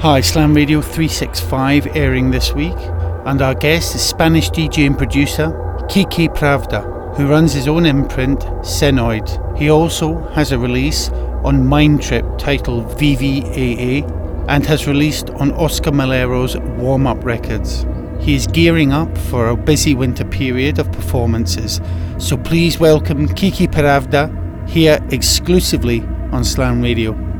Hi, Slam Radio 365 airing this week, and our guest is Spanish DJ and producer Kike Pravda, who runs his own imprint, Senoid. He also has a release on Mind Trip titled VVAA and has released on Oscar Mulero's Warm Up Records. He is gearing up for a busy winter period of performances, so please welcome Kike Pravda here exclusively on Slam Radio.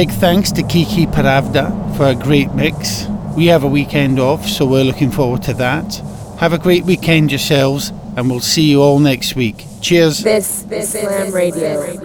Big thanks to Kike Pravda for a great mix. We have a weekend off, so we're looking forward to that. Have a great weekend yourselves, and we'll see you all next week. Cheers. This is Slam Radio.